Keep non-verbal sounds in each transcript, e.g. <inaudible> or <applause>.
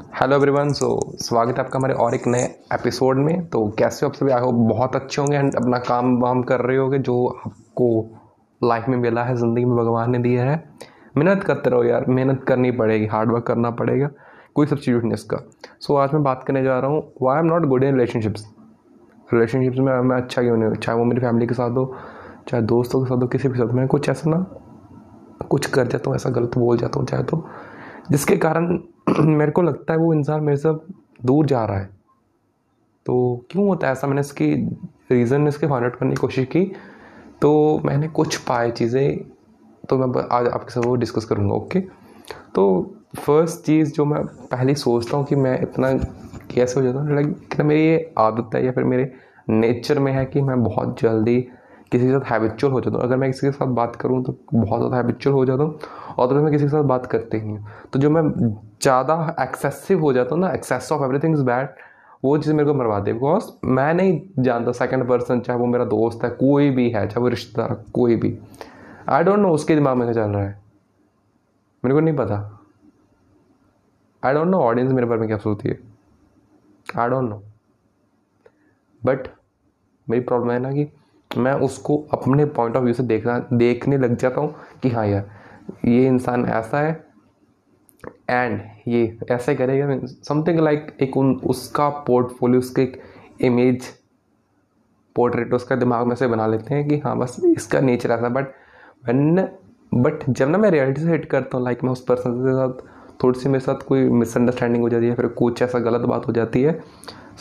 Hello everyone so स्वागत है आपका हमारे और एक नए एपिसोड में। तो कैसे हो आप सभी? आई होप बहुत अच्छे होंगे एंड अपना काम वाम कर रहे होंगे जो आपको लाइफ में मिला है ज़िंदगी में भगवान ने दिया है। मेहनत करते रहो यार मेहनत करनी पड़ेगी हार्ड वर्क करना पड़ेगा कोई सब्सिट्यूट नहीं इसका। सो so, आज मैं बात करने जा रहा हूँ why am not good in relationships relationships में मैं अच्छा क्यों नहीं चाहे वो मेरी फैमिली के साथ हो चाहे दोस्तों के साथ हो किसी के साथ मैं कुछ ऐसा ना कुछ कर जाता हूँ ऐसा गलत बोल जाता हूँ चाहे तो। जिसके कारण <clears throat> मेरे को लगता है वो इंसान मेरे से दूर जा रहा है। तो क्यों होता है ऐसा? मैंने इसकी रीज़न इसके फाइंड आउट करने की कोशिश की। तो मैंने कुछ पाए चीज़ें तो मैं आज आपके साथ वो डिस्कस करूँगा ओके तो फ़र्स्ट चीज़ जो मैं पहले सोचता हूँ कि मैं इतना कैसे हो जाता हूँ लाइक कितना मेरी ये आदत है या फिर मेरे नेचर में है कि मैं बहुत जल्दी किसी के साथ हैबिचुअल हो जाता हूँ। अगर मैं किसी के साथ बात करूँ तो बहुत ज़्यादा हैबिचुअल हो जाता हूँ और तो मैं किसी के साथ बात करते ही हूँ। तो जो मैं ज़्यादा एक्सेसिव हो जाता हूँ ना excess of everything is bad वो चीज़ मेरे को मरवा दे। बिकॉज़ मैं नहीं जानता सेकेंड पर्सन चाहे वो मेरा दोस्त है, कोई भी है, चाहे वो रिश्तेदार कोई भी। आई डोंट नो उसके दिमाग में क्या चल रहा है? मेरे को नहीं पता। आई डोंट नो ऑडियंस मेरे बारे में क्या सोचती है। आई डोंट नो बट मेरी प्रॉब्लम है ना कि मैं उसको अपने पॉइंट ऑफ़ व्यू से देखना, देखने लग जाता हूँ कि हाँ यार, ये इंसान ऐसा है एंड ये ऐसे करेगा। समथिंग लाइक एक उन, उसका पोर्टफोलियो उसके एक इमेज पोर्ट्रेट उसका दिमाग में से बना लेते हैं कि हाँ बस इसका नेचर ऐसा। बट वन बट जब ना मैं रियलिटी से हिट करता हूँ लाइक मैं उस पर्सन के साथ, थोड़ी सी मेरे साथ कोई मिसअंडरस्टैंडिंग हो जाती है फिर कुछ ऐसा गलत बात हो जाती है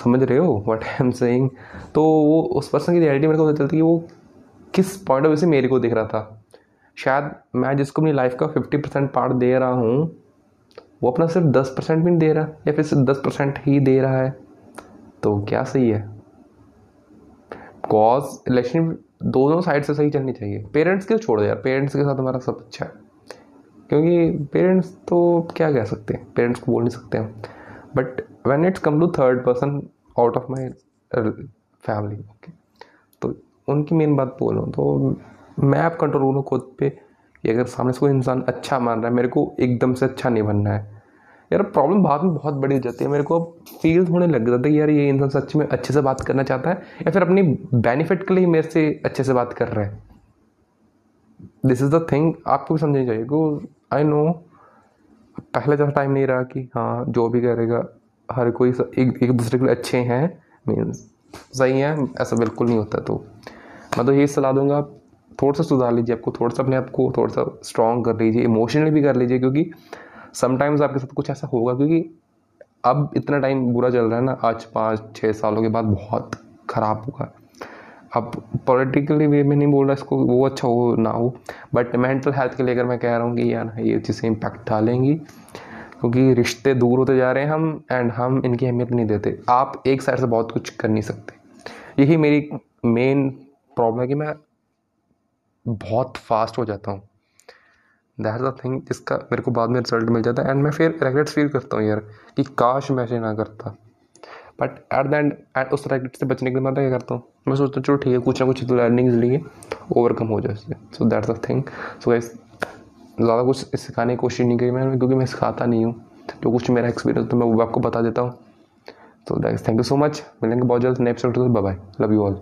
समझ रहे हो वट आई एम सेइंग तो वो उस पर्सन की रियलिटी मेरे को पता चलती कि वो किस पॉइंट ऑफ़ व्यू से मेरे को दिख रहा था। शायद मैं जिसको अपनी लाइफ का फिफ्टी परसेंट पार्ट दे रहा हूँ, वो अपना सिर्फ़ दस परसेंट भी नहीं दे रहा, या फिर सिर्फ़ दस परसेंट ही दे रहा है। तो क्या सही है? कॉज इलेक्शन दोनों साइड से सही चलनी चाहिए। पेरेंट्स के छोड़ दो यार पेरेंट्स के साथ हमारा सब अच्छा है। क्योंकि पेरेंट्स तो क्या कह सकते हैं? पेरेंट्स को बोल नहीं सकते हैं but when it's come to third person out of my family okay तो उनकी मेन बात बोलूँ तो मैं आप कंट्रोल हूँ खुद पे कि अगर सामने से कोई इंसान अच्छा मान रहा है, मेरे को एकदम से अच्छा नहीं बनना है। यार प्रॉब्लम बाद में बहुत बड़ी हो जाती है, मेरे को अब फील होने लग जाता है यार ये इंसान सच में अच्छे से बात करना चाहता है या फिर अपनी बेनिफिट के लिए मेरे से अच्छे से बात कर रहा है। दिस इज़ द थिंग आपको भी समझनी चाहिए आई नो पहले जैसा टाइम नहीं रहा कि हाँ जो भी करेगा हर कोई एक, एक दूसरे के लिए अच्छे हैं मीन्स सही है ऐसा बिल्कुल नहीं होता तो। मैं तो यही सलाह दूँगा थोड़ा सा सुधार लीजिए आपको थोड़ा सा अपने आप को थोड़ा सा स्ट्रॉन्ग कर लीजिए इमोशनली भी कर लीजिए क्योंकि समटाइम्स आपके साथ कुछ ऐसा होगा क्योंकि अब इतना टाइम बुरा चल रहा है ना आज पाँच छः सालों के बाद बहुत ख़राब होगा। अब पॉलिटिकली वे में नहीं बोल रहा इसको, वो अच्छा हो ना हो बट मेंटल हेल्थ के लेकर मैं कह रहा हूँ कि यार ये चीज़ें इम्पैक्ट डालेंगी, क्योंकि रिश्ते दूर होते जा रहे हैं हम एंड हम इनकी अहमियत नहीं देते। आप एक साइड से बहुत कुछ कर नहीं सकते। यही मेरी मेन प्रॉब्लम है कि मैं बहुत फास्ट हो जाता हूँ। दैट द थिंग जिसका मेरे को बाद में रिज़ल्ट मिल जाता है एंड मैं फिर रेगरेट्स फील करता हूँ यार कि काश मैं ऐसे ना करता। बट एट द एंड उस रैकेट से बचने के लिए मैं क्या करता हूँ? मैं सोचता हूँ, चलो ठीक है, कुछ ना कुछ तो लर्निंग्स लिए ओवरकम हो जाए उससे. So that's a thing so guys ज़्यादा कुछ सिखाने की कोशिश नहीं करी मैंने, क्योंकि मैं सिखाता नहीं हूँ। जो कुछ मेरा एक्सपीरियंस तो मैं वो आपको बता देता हूँ। तो थैंक यू सो मच मिलेंगे बहुत जल्द next bye love you all